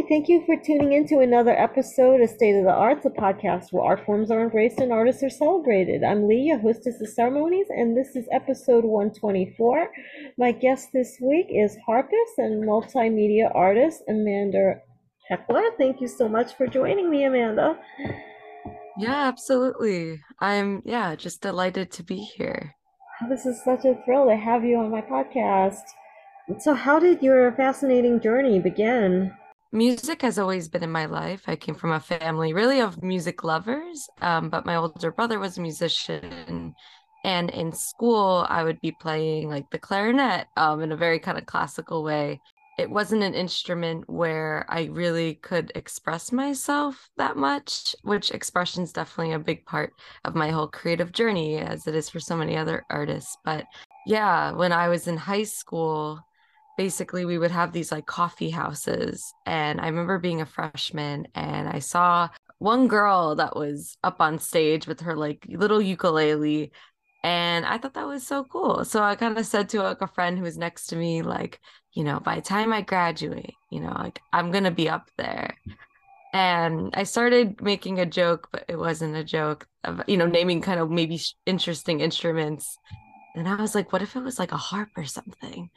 Hi, thank you for tuning in to another episode of State of the Arts, a podcast where art forms are embraced and artists are celebrated. I'm Lee, Leah, hostess of ceremonies, and this is episode 124. My guest this week is harpist and multimedia artist Amanda Peckler. Thank you so much for joining me, Amanda. Yeah, absolutely. I'm, yeah, just delighted to be here. This is such a thrill to have you on my podcast. So, how did your fascinating journey begin? Music has always been in my life. I came from a family really of music lovers, um, but my older brother was a musician. And in school, I would be playing like the clarinet um, in a very kind of classical way. It wasn't an instrument where I really could express myself that much, which expression is definitely a big part of my whole creative journey, as it is for so many other artists. But yeah, when I was in high school, basically we would have these like coffee houses and i remember being a freshman and i saw one girl that was up on stage with her like little ukulele and i thought that was so cool. So i kind of said to like a friend who was next to me like you know by the time i graduate you know like i'm gonna be up there. And i started making a joke but it wasn't a joke of you know naming kind of maybe interesting instruments. And i was like what if it was like a harp or something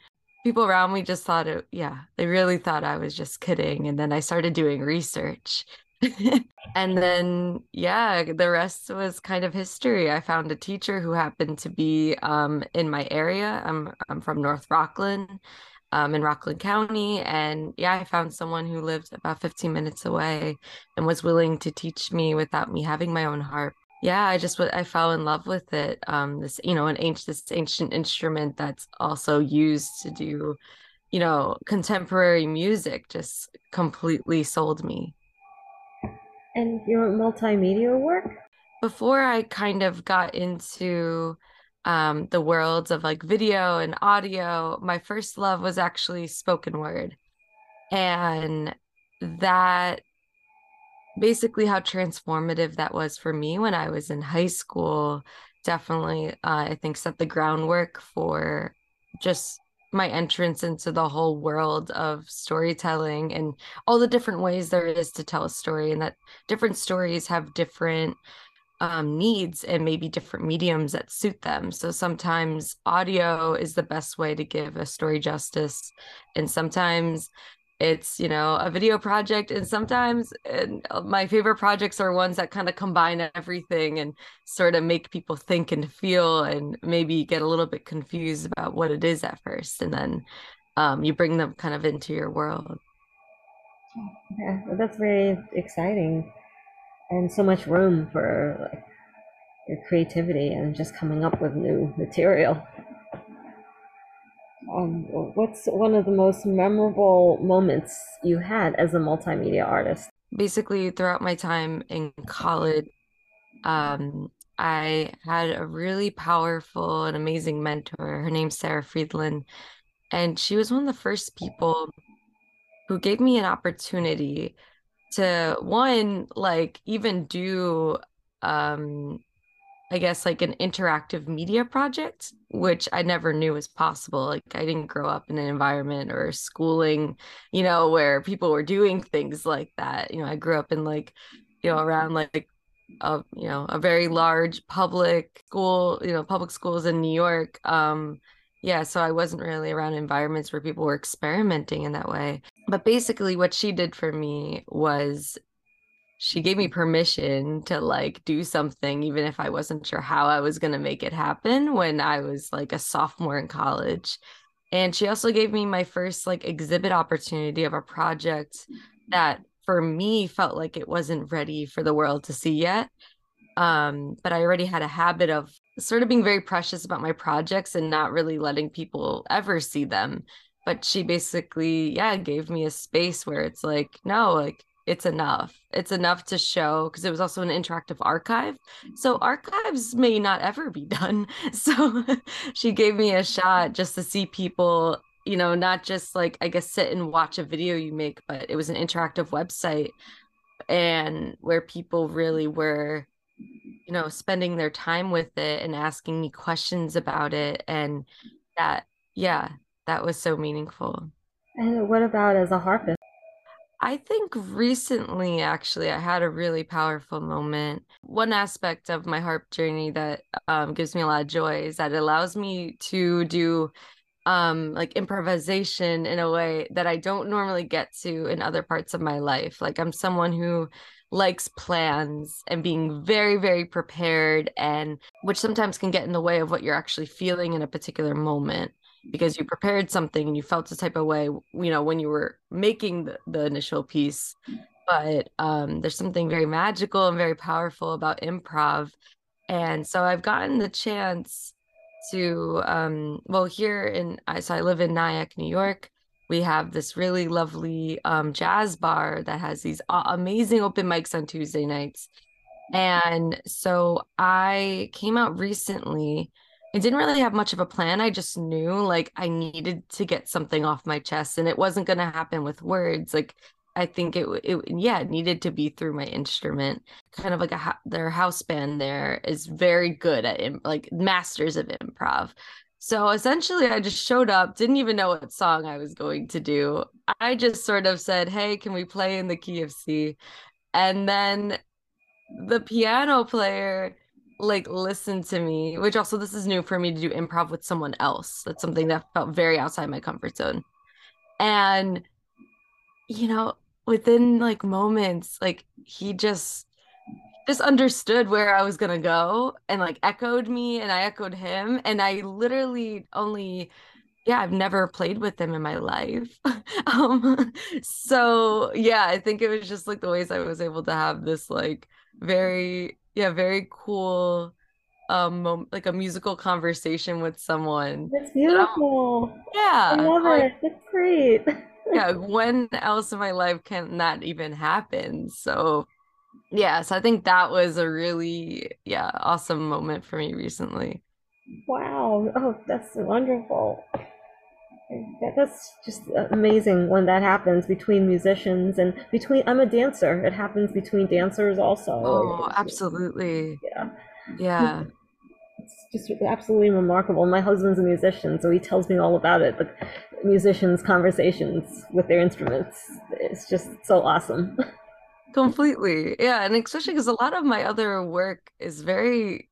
people around me just thought it yeah they really thought i was just kidding and then i started doing research. And then yeah the rest was kind of history. I found a teacher who happened to be um, in my area. I'm i'm from north rockland um, in rockland county and yeah i found someone who lived about 15 minutes away and was willing to teach me without me having my own harp yeah i just i fell in love with it um this you know an ancient this ancient instrument that's also used to do you know contemporary music just completely sold me. And your multimedia work? Before i kind of got into um the worlds of like video and audio my first love was actually spoken word. And that basically how transformative that was for me when I was in high school definitely uh, I think set the groundwork for just my entrance into the whole world of storytelling and all the different ways there is to tell a story and that different stories have different um, needs and maybe different mediums that suit them. So sometimes audio is the best way to give a story justice, and sometimes it's you know a video project and sometimes and uh, my favorite projects are ones that kind of combine everything and sort of make people think and feel and maybe get a little bit confused about what it is at first and then um, you bring them kind of into your world. Yeah that's very exciting and so much room for like, your creativity and just coming up with new material um, what's one of the most memorable moments you had as a multimedia artist? Basically, throughout my time in college, um, I had a really powerful and amazing mentor. Her name's Sarah Friedland. And she was one of the first people who gave me an opportunity to, one, like even do um, I guess like an interactive media project, which I never knew was possible. Like I didn't grow up in an environment or schooling, you know, where people were doing things like that. You know, I grew up in like, you know, around like a you know a very large public school, you know, public schools in New York. Um, yeah, so I wasn't really around environments where people were experimenting in that way. But basically, what she did for me was she gave me permission to like do something even if I wasn't sure how I was going to make it happen when I was like a sophomore in college. And she also gave me my first like exhibit opportunity of a project that for me felt like it wasn't ready for the world to see yet. Um, but I already had a habit of sort of being very precious about my projects and not really letting people ever see them. But she basically, yeah, gave me a space where it's like, no, like it's enough. It's enough to show because it was also an interactive archive. So mm-hmm. archives may not ever be done. So she gave me a shot just to see people, you know, not just like I guess sit and watch a video you make, but it was an interactive website and where people really were you know spending their time with it and asking me questions about it and that yeah that was so meaningful and what about as a harpist I think recently, actually, I had a really powerful moment. One aspect of my harp journey that um, gives me a lot of joy is that it allows me to do um, like improvisation in a way that I don't normally get to in other parts of my life. Like, I'm someone who likes plans and being very, very prepared, and which sometimes can get in the way of what you're actually feeling in a particular moment because you prepared something and you felt a type of way, you know, when you were making the, the initial piece. But um, there's something very magical and very powerful about improv. And so I've gotten the chance to, um, well, here in, so I live in Nyack, New York. We have this really lovely um, jazz bar that has these amazing open mics on Tuesday nights. And so I came out recently I didn't really have much of a plan. I just knew like I needed to get something off my chest and it wasn't going to happen with words. Like I think it, it yeah, it needed to be through my instrument. Kind of like a their house band there is very good at like masters of improv. So essentially I just showed up, didn't even know what song I was going to do. I just sort of said, "Hey, can we play in the key of C?" And then the piano player like listen to me, which also this is new for me to do improv with someone else. That's something that felt very outside my comfort zone. And you know, within like moments, like he just just understood where I was gonna go and like echoed me and I echoed him. And I literally only yeah, I've never played with them in my life. um so yeah, I think it was just like the ways I was able to have this like very yeah, very cool um like a musical conversation with someone. That's beautiful. Yeah. I love like, it. That's great. yeah, when else in my life can that even happen? So yeah, so I think that was a really yeah, awesome moment for me recently. Wow. Oh, that's wonderful that's just amazing when that happens between musicians and between i'm a dancer it happens between dancers also. Oh absolutely. Yeah. Yeah. It's just absolutely remarkable. My husband's a musician so he tells me all about it the musicians conversations with their instruments it's just so awesome. Completely. Yeah and especially because a lot of my other work is very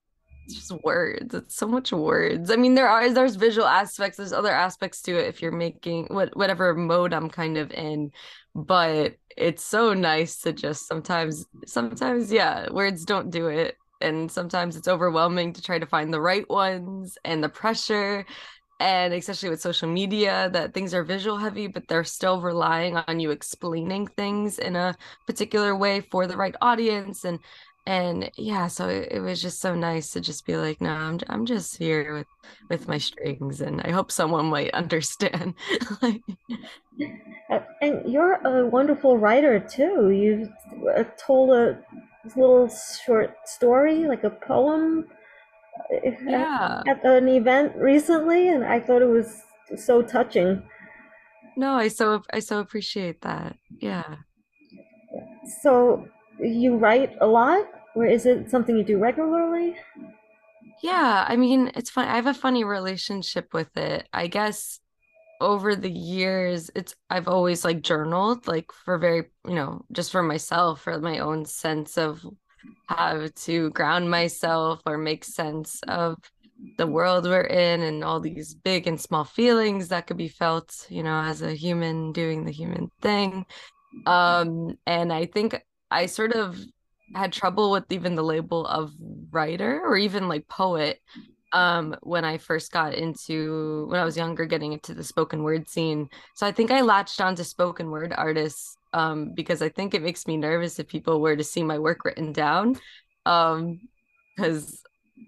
just words. It's so much words. I mean there are there's visual aspects there's other aspects to it if you're making what whatever mode i'm kind of in but it's so nice to just sometimes sometimes yeah words don't do it and sometimes it's overwhelming to try to find the right ones and the pressure and especially with social media that things are visual heavy but they're still relying on you explaining things in a particular way for the right audience and and yeah so it, it, was just so nice to just be like no I'm, I'm just here with with my strings and i hope someone might understand. Like and you're a wonderful writer too. You uh, told a little short story like a poem uh, yeah. at, at an event recently and i thought it was so touching. No i so i so appreciate that. Yeah. So you write a lot? Or is it something you do regularly? Yeah i mean it's fun i have a funny relationship with it. I guess over the years it's i've always like journaled like for very you know just for myself for my own sense of how to ground myself or make sense of the world we're in and all these big and small feelings that could be felt you know as a human doing the human thing. Um and i think I sort of had trouble with even the label of writer or even like poet um when I first got into when I was younger getting into the spoken word scene. So I think I latched on to spoken word artists um because I think it makes me nervous if people were to see my work written down. Um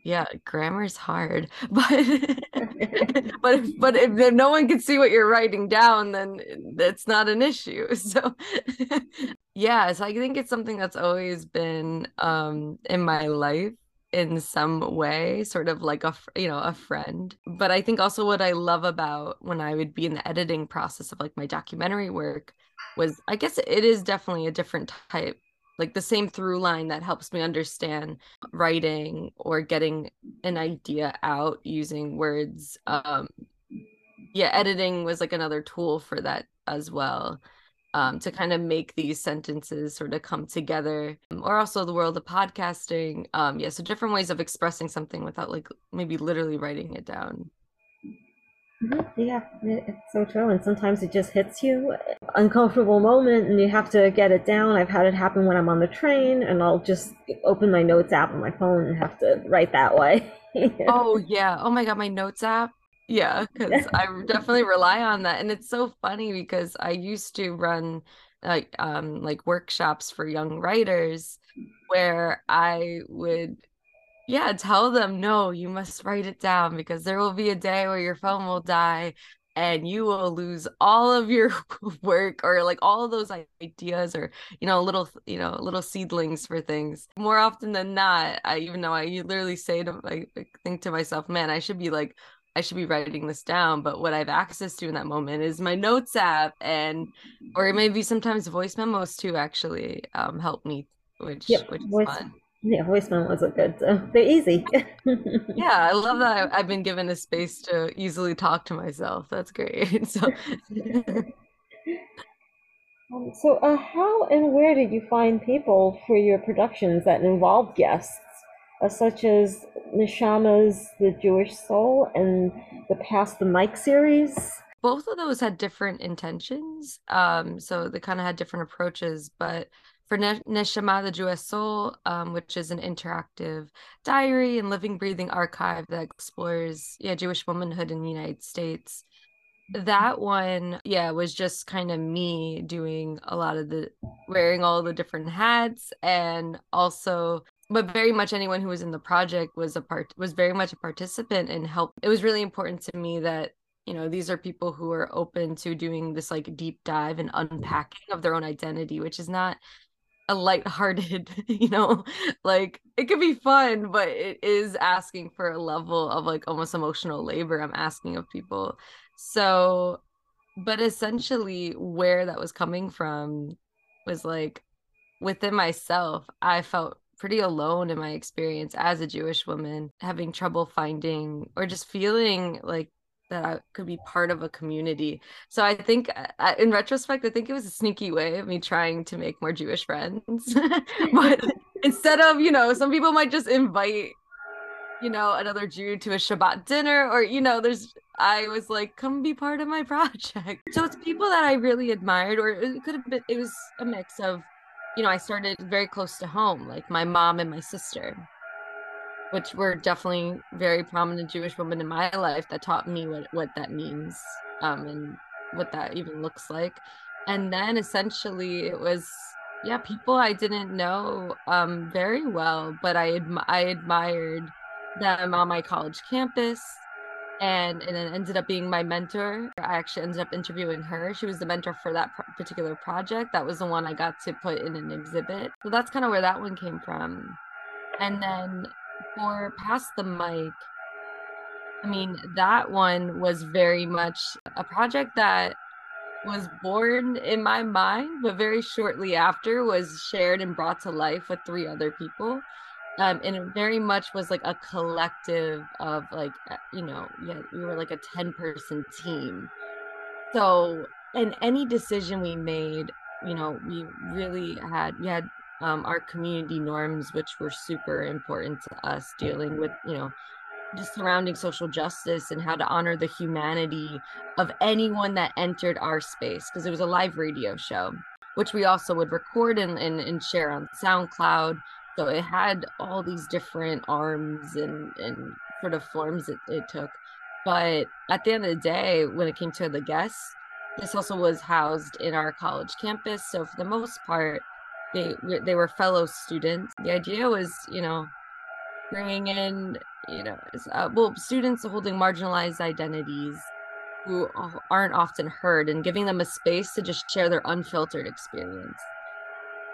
yeah, grammar's hard, but but if, but if no one can see what you're writing down, then that's not an issue. So yeah, so I think it's something that's always been um in my life in some way sort of like a you know a friend but i think also what i love about when i would be in the editing process of like my documentary work was i guess it is definitely a different type like the same through line that helps me understand writing or getting an idea out using words um yeah editing was like another tool for that as well um, to kind of make these sentences sort of come together or also the world of podcasting um, yeah so different ways of expressing something without like maybe literally writing it down Mm-hmm. Yeah, it's so true. And sometimes it just hits you, uncomfortable moment, and you have to get it down. I've had it happen when I'm on the train, and I'll just open my notes app on my phone and have to write that way. oh yeah. Oh my God, my notes app. Yeah, because I definitely rely on that, and it's so funny because I used to run like um like workshops for young writers where I would yeah, tell them, no, you must write it down because there will be a day where your phone will die and you will lose all of your work or like all those ideas or you know little you know little seedlings for things. More often than not i even know i literally say to i think to myself man i should be like i should be writing this down but what i have access to in that moment is my notes app and or maybe sometimes voice memos too actually um, help me which yep, which is voice, fun yeah, voice memos are good. So they're easy. yeah, I love that I've been given a space to easily talk to myself. That's great. So, um, so uh, how and where did you find people for your productions that involved guests, uh, such as Neshama's The Jewish Soul and the Pass the Mic series? Both of those had different intentions. Um, so they kind of had different approaches, but for ne- Neshama, the Jewish Soul, um, which is an interactive diary and living, breathing archive that explores yeah Jewish womanhood in the United States. That one, yeah, was just kind of me doing a lot of the wearing all the different hats and also but very much anyone who was in the project was a part was very much a participant and help it was really important to me that you know these are people who are open to doing this like deep dive and mm-hmm. unpacking of their own identity which is not a light-hearted, you know, like it could be fun, but it is asking for a level of like almost emotional labor I'm asking of people. So, but essentially where that was coming from was like within myself, I felt pretty alone in my experience as a Jewish woman, having trouble finding or just feeling like that I could be part of a community. So I think, uh, in retrospect, I think it was a sneaky way of me trying to make more Jewish friends. but instead of, you know, some people might just invite, you know, another Jew to a Shabbat dinner, or you know, there's. I was like, come be part of my project. So it's people that I really admired, or it could have been. It was a mix of, you know, I started very close to home, like my mom and my sister which were definitely very prominent Jewish women in my life that taught me what, what that means um, and what that even looks like. And then essentially it was, yeah, people I didn't know um, very well, but I, adm- I admired them on my college campus. And, and it ended up being my mentor. I actually ended up interviewing her. She was the mentor for that particular project. That was the one I got to put in an exhibit. So that's kind of where that one came from. And then for Pass the Mic, I mean, that one was very much a project that was born in my mind, but very shortly after was shared and brought to life with three other people. Um, and it very much was like a collective of like, uh, you know, yeah, we were like a 10 person team. So, and any decision we made, you know, we really had, we had um, our community norms, which were super important to us, dealing with, you know, just surrounding social justice and how to honor the humanity of anyone that entered our space, because it was a live radio show, which we also would record and, and, and share on SoundCloud. So it had all these different arms and, and sort of forms it, it took. But at the end of the day, when it came to the guests, this also was housed in our college campus. So for the most part, they they were fellow students. The idea was, you know, bringing in, you know, uh, well, students holding marginalized identities who aren't often heard and giving them a space to just share their unfiltered experience.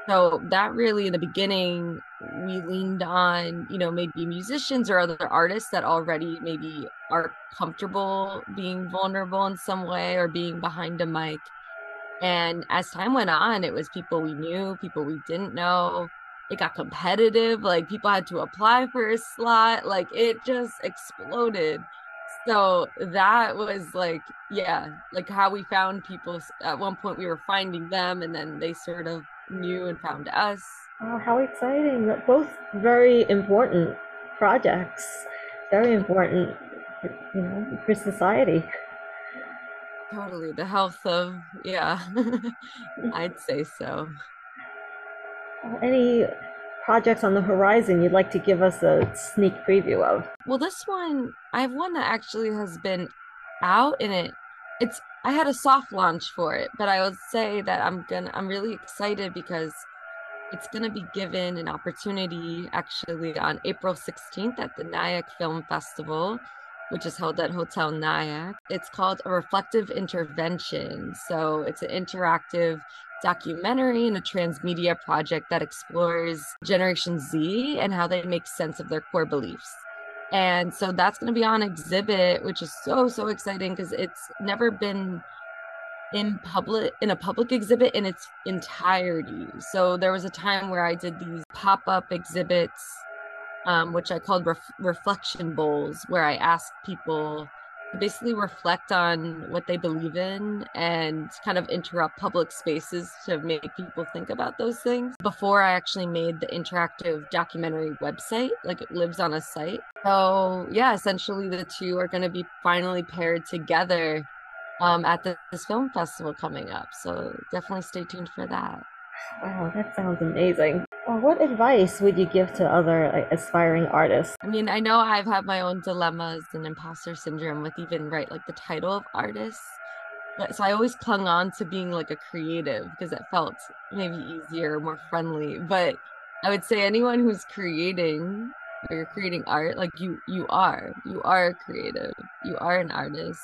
So that really, in the beginning, we leaned on, you know, maybe musicians or other artists that already maybe are comfortable being vulnerable in some way or being behind a mic and as time went on, it was people we knew, people we didn't know. It got competitive. Like people had to apply for a slot. Like it just exploded. so that was like yeah like how we found people at one point we were finding them and then they sort of knew and found us oh how exciting both very important projects very important you know for society totally the health of yeah i'd say so any projects on the horizon you'd like to give us a sneak preview of? Well, this one, I have one that actually has been out and it it's I had a soft launch for it, but I would say that I'm gonna I'm really excited because it's going to be given an opportunity actually on April 16th at the Nyack Film Festival, which is held at Hotel Nyack. It's called a reflective intervention. So it's an interactive documentary and a transmedia project that explores Generation Z and how they make sense of their core beliefs. And so that's going to be on exhibit, which is so, so exciting because it's never been in public in a public exhibit in its entirety. So there was a time where I did these pop-up exhibits um, which I called ref- reflection bowls, where I asked people basically reflect on what they believe in and kind of interrupt public spaces to make people think about those things before I actually made the interactive documentary website. Like it lives on a site. So, yeah, essentially the two are going to be finally paired together um, at this film festival coming up. So, definitely stay tuned for that. Wow, that sounds amazing. Well, what advice would you give to other like, aspiring artists? I mean, I know I've had my own dilemmas and imposter syndrome with even right like the title of artist. So I always clung on to being like a creative because it felt maybe easier, more friendly. But I would say anyone who's creating or you're creating art, like you you are. You are a creative. You are an artist.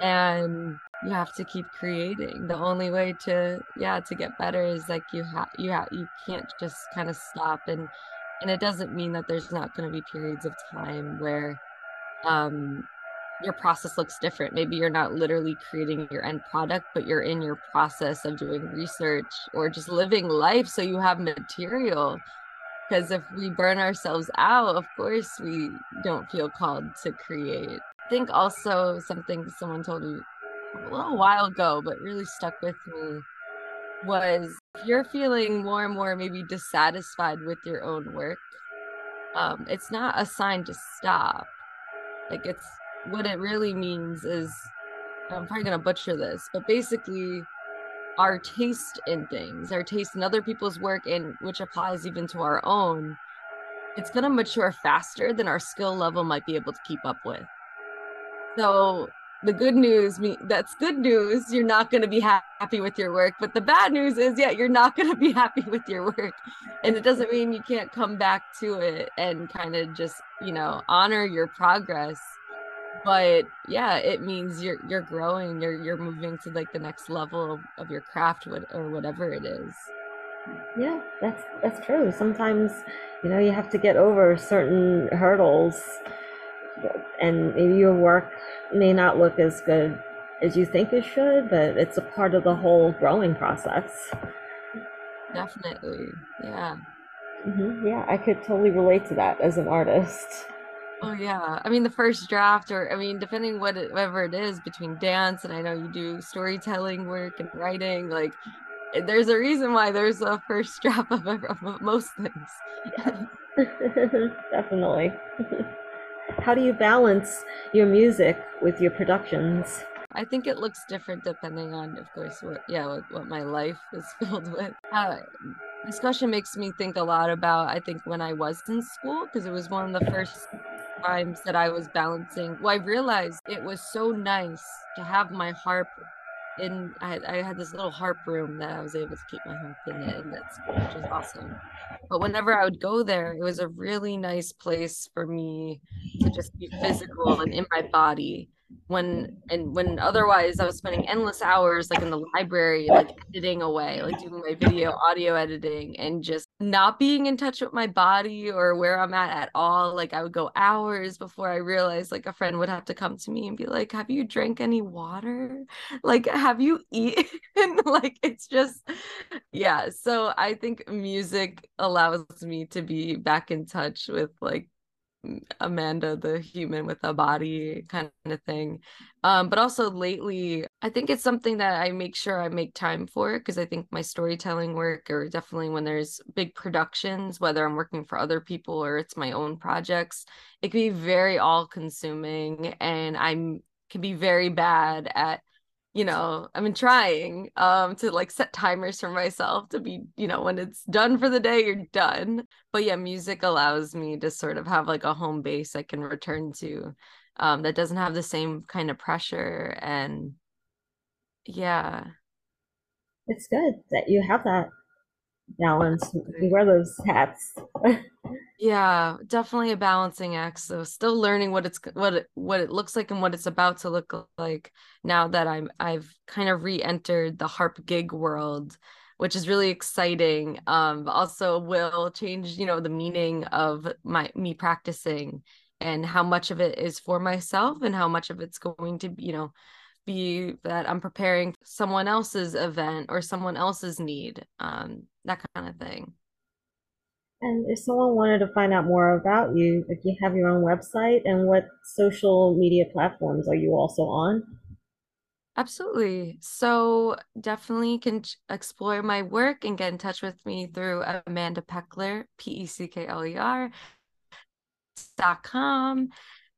And you have to keep creating. The only way to yeah to get better is like you have you have you can't just kind of stop and and it doesn't mean that there's not going to be periods of time where um your process looks different. Maybe you're not literally creating your end product but you're in your process of doing research or just living life so you have material. Because if we burn ourselves out of course we don't feel called to create think also something someone told me a little while ago, but really stuck with me was if you're feeling more and more maybe dissatisfied with your own work, um, it's not a sign to stop. Like it's what it really means is I'm probably gonna butcher this, but basically our taste in things, our taste in other people's work, and which applies even to our own, it's gonna mature faster than our skill level might be able to keep up with. So the good news that's good news you're not going to be ha- happy with your work but the bad news is yeah you're not going to be happy with your work. And it doesn't mean you can't come back to it and kind of just you know honor your progress but yeah it means you're you're growing you're you're moving to like the next level of, of your craft or whatever it is. Yeah that's that's true. Sometimes you know you have to get over certain hurdles and maybe your work may not look as good as you think it should, but it's a part of the whole growing process. Definitely. Yeah. Mm-hmm. Yeah, I could totally relate to that as an artist. Oh yeah, I mean the first draft, or I mean depending what it, whatever it is between dance and I know you do storytelling work and writing. Like, eh, there's a reason why there's a first draft of, of most things. Definitely. How do you balance your music with your productions? I think it looks different depending on, of course, what yeah, what, what my life is filled with. Uh, this question makes me think a lot about I think when I was in school because it was one of the first times that I was balancing. Well, I realized it was so nice to have my harp in. I had, I had this little harp room that I was able to keep my harp in it, and that's which was awesome. But whenever I would go there, it was a really nice place for me to just be physical and in my body when and when otherwise I was spending endless hours like in the library, like editing away, like doing my video audio editing and just not being in touch with my body or where I'm at at all. Like I would go hours before I realized like a friend would have to come to me and be like, have you drank any water? Like, have you eaten? like it's just yeah. So I think music allows me to be back in touch with like Amanda, the human with a body kind of thing. Um, but also lately, I think it's something that I make sure I make time for because I think my storytelling work, or definitely when there's big productions, whether I'm working for other people or it's my own projects, it can be very all consuming and I'm can be very bad at you know i've been trying um to like set timers for myself to be you know when it's done for the day you're done. But yeah music allows me to sort of have like a home base i can return to um that doesn't have the same kind of pressure and yeah. It's good that you have that balance. You wear those hats yeah definitely a balancing act so still learning what it's what it what it looks like and what it's about to look like now that i'm i've kind of re-entered the harp gig world which is really exciting um also will change you know the meaning of my me practicing and how much of it is for myself and how much of it's going to you know be that i'm preparing someone else's event or someone else's need um that kind of thing and if someone wanted to find out more about you, if you have your own website and what social media platforms are you also on? Absolutely. So definitely can explore my work and get in touch with me through Amanda Peckler, P E C K L E R dot com.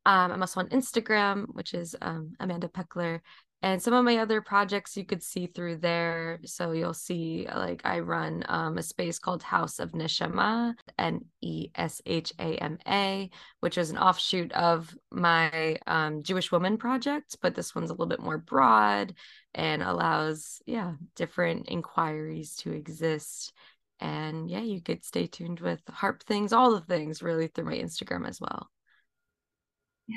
Um, I'm also on Instagram, which is um, Amanda Peckler, and some of my other projects you could see through there. So you'll see like i run um, a space called house of neshama n-e-s-h-a-m-a which is an offshoot of my um, jewish woman project but this one's a little bit more broad and allows yeah different inquiries to exist. And yeah you could stay tuned with harp things all the things really through my instagram as well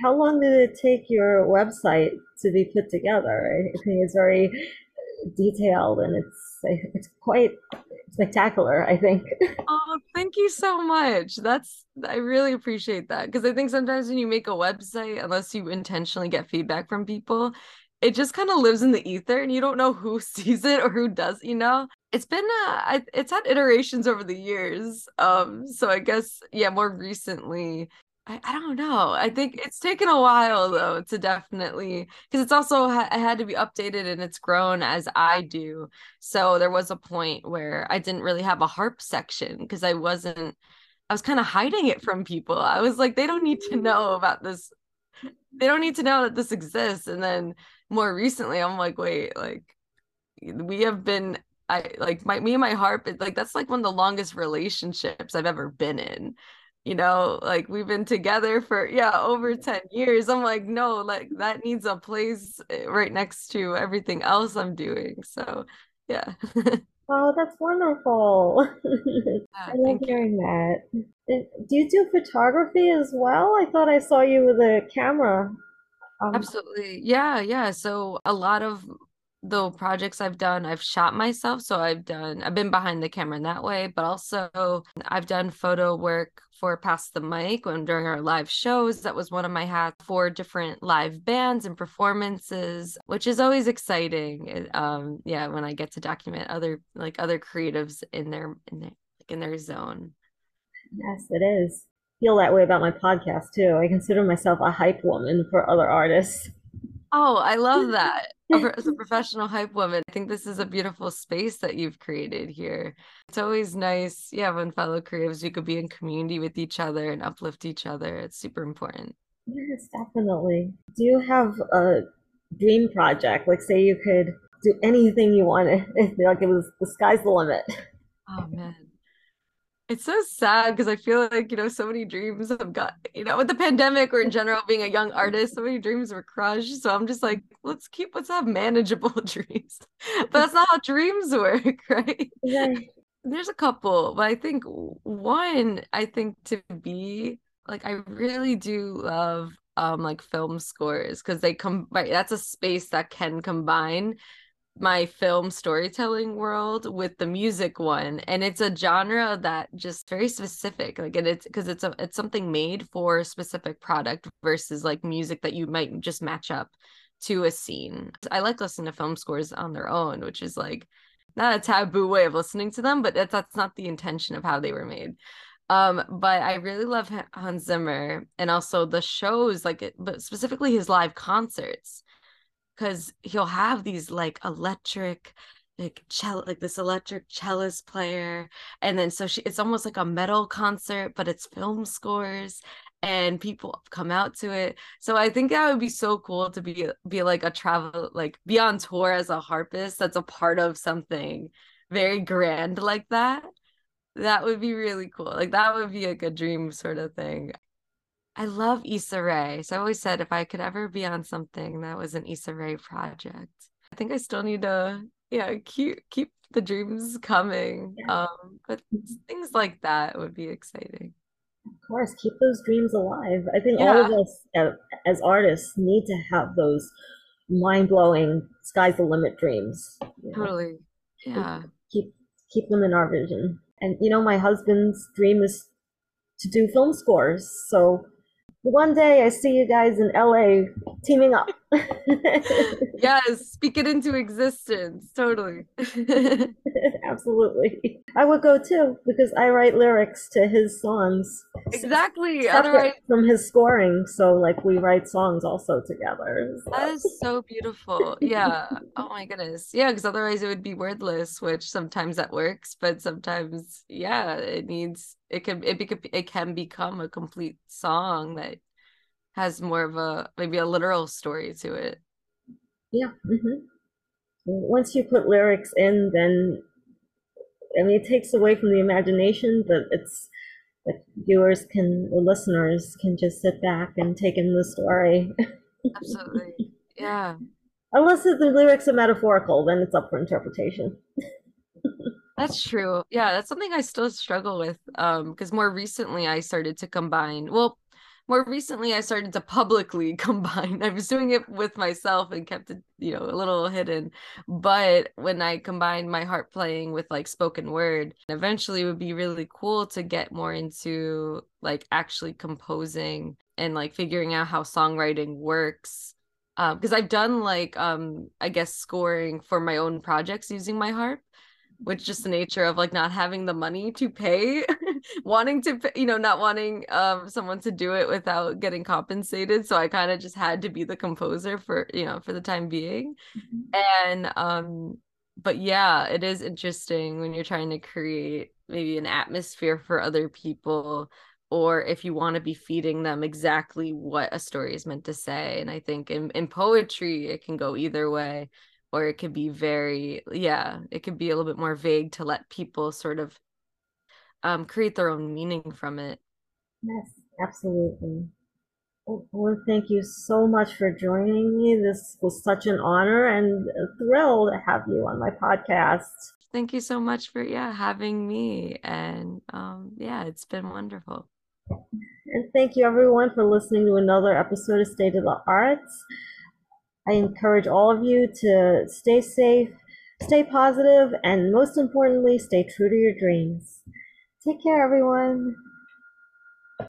how long did it take your website to be put together? I think it's very detailed and it's it's quite spectacular i think. Oh thank you so much. That's i really appreciate that because i think sometimes when you make a website unless you intentionally get feedback from people it just kind of lives in the ether and you don't know who sees it or who does you know? It's been uh it's had iterations over the years um so i guess yeah more recently I, I don't know. I think it's taken a while though to definitely because it's also ha- had to be updated and it's grown as I do. So there was a point where I didn't really have a harp section because I wasn't I was kind of hiding it from people. I was like they don't need to know about this. They don't need to know that this exists. And then more recently I'm like wait, like we have been I like my me and my harp like that's like one of the longest relationships I've ever been in you know like we've been together for yeah over 10 years. I'm like no like that needs a place eh, right next to everything else i'm doing. So yeah. Oh that's wonderful. Yeah, i love hearing you. that. Do you do photography as well? I thought i saw you with a camera. Um, absolutely. Yeah yeah. So a lot of the projects I've done, I've shot myself. So I've done, I've been behind the camera in that way, but also I've done photo work for Pass the Mic when during our live shows. That was one of my hats for different live bands and performances, which is always exciting. Um, yeah, when I get to document other like other creatives in their in their in their zone. Yes, it is. Feel that way about my podcast too. I consider myself a hype woman for other artists. Oh, I love that. As a professional hype woman, I think this is a beautiful space that you've created here. It's always nice, yeah, when fellow creatives, you could be in community with each other and uplift each other. It's super important. Yes, definitely. Do you have a dream project? Like, say you could do anything you wanted, like it was the sky's the limit. Oh man, it's so sad because I feel like, you know, so many dreams have got, you know, with the pandemic or in general being a young artist, so many dreams were crushed. So I'm just like, let's keep, let's have manageable dreams. But that's not how dreams work, right? Yeah. There's a couple, but I think one, I think to be like, I really do love um like film scores because they come by that's a space that can combine my film storytelling world with the music one and it's a genre that just very specific like and it's because it's a it's something made for a specific product versus like music that you might just match up to a scene. I like listening to film scores on their own which is like not a taboo way of listening to them but that's that's not the intention of how they were made. Um, but I really love Hans Zimmer and also the shows, like, but specifically his live concerts, because he'll have these like electric, like cello, like this electric cellist player, and then so she, it's almost like a metal concert, but it's film scores, and people come out to it. So I think that would be so cool to be be like a travel, like be on tour as a harpist that's a part of something very grand like that that would be really cool. Like that would be like a dream sort of thing. I love Issa Rae. So I always said if I could ever be on something that was an Issa Rae project. I think I still need to yeah, keep keep the dreams coming. Yeah. Um, but things like that would be exciting. Of course, keep those dreams alive. I think yeah. all of us uh, as artists need to have those mind-blowing sky's the limit dreams. You know? Totally. Yeah. Keep keep them in our vision. And you know, my husband's dream is to do film scores. So one day I see you guys in LA teaming up. yes, speak it into existence. Totally. Absolutely. I would go too because I write lyrics to his songs. Exactly. Otherwise from his scoring. So like we write songs also together. So. That is so beautiful. Yeah. Oh my goodness. Yeah, because otherwise it would be wordless, which sometimes that works, but sometimes yeah, it needs it can it, be, it can become a complete song that has more of a maybe a literal story to it. Yeah. Mm-hmm. Once you put lyrics in, then I mean, it takes away from the imagination, but it's that viewers can, the listeners can just sit back and take in the story. Absolutely. Yeah. Unless the lyrics are metaphorical, then it's up for interpretation. That's true. Yeah, that's something I still struggle with. Um, because more recently I started to combine. Well, more recently I started to publicly combine. I was doing it with myself and kept it, you know, a little hidden. But when I combined my harp playing with like spoken word, eventually it would be really cool to get more into like actually composing and like figuring out how songwriting works. Um, because I've done like um I guess scoring for my own projects using my harp which just the nature of like not having the money to pay wanting to pay, you know not wanting um someone to do it without getting compensated. So i kind of just had to be the composer for you know for the time being. Mm-hmm. and um but yeah it is interesting when you're trying to create maybe an atmosphere for other people or if you want to be feeding them exactly what a story is meant to say. And i think in, in poetry it can go either way or it could be very yeah it could be a little bit more vague to let people sort of um, create their own meaning from it yes absolutely well, thank you so much for joining me. This was such an honor and a thrill to have you on my podcast. Thank you so much for yeah having me, and um, yeah, it's been wonderful. And thank you everyone for listening to another episode of State of the Arts. I encourage all of you to stay safe, stay positive, and most importantly, stay true to your dreams. Take care, everyone.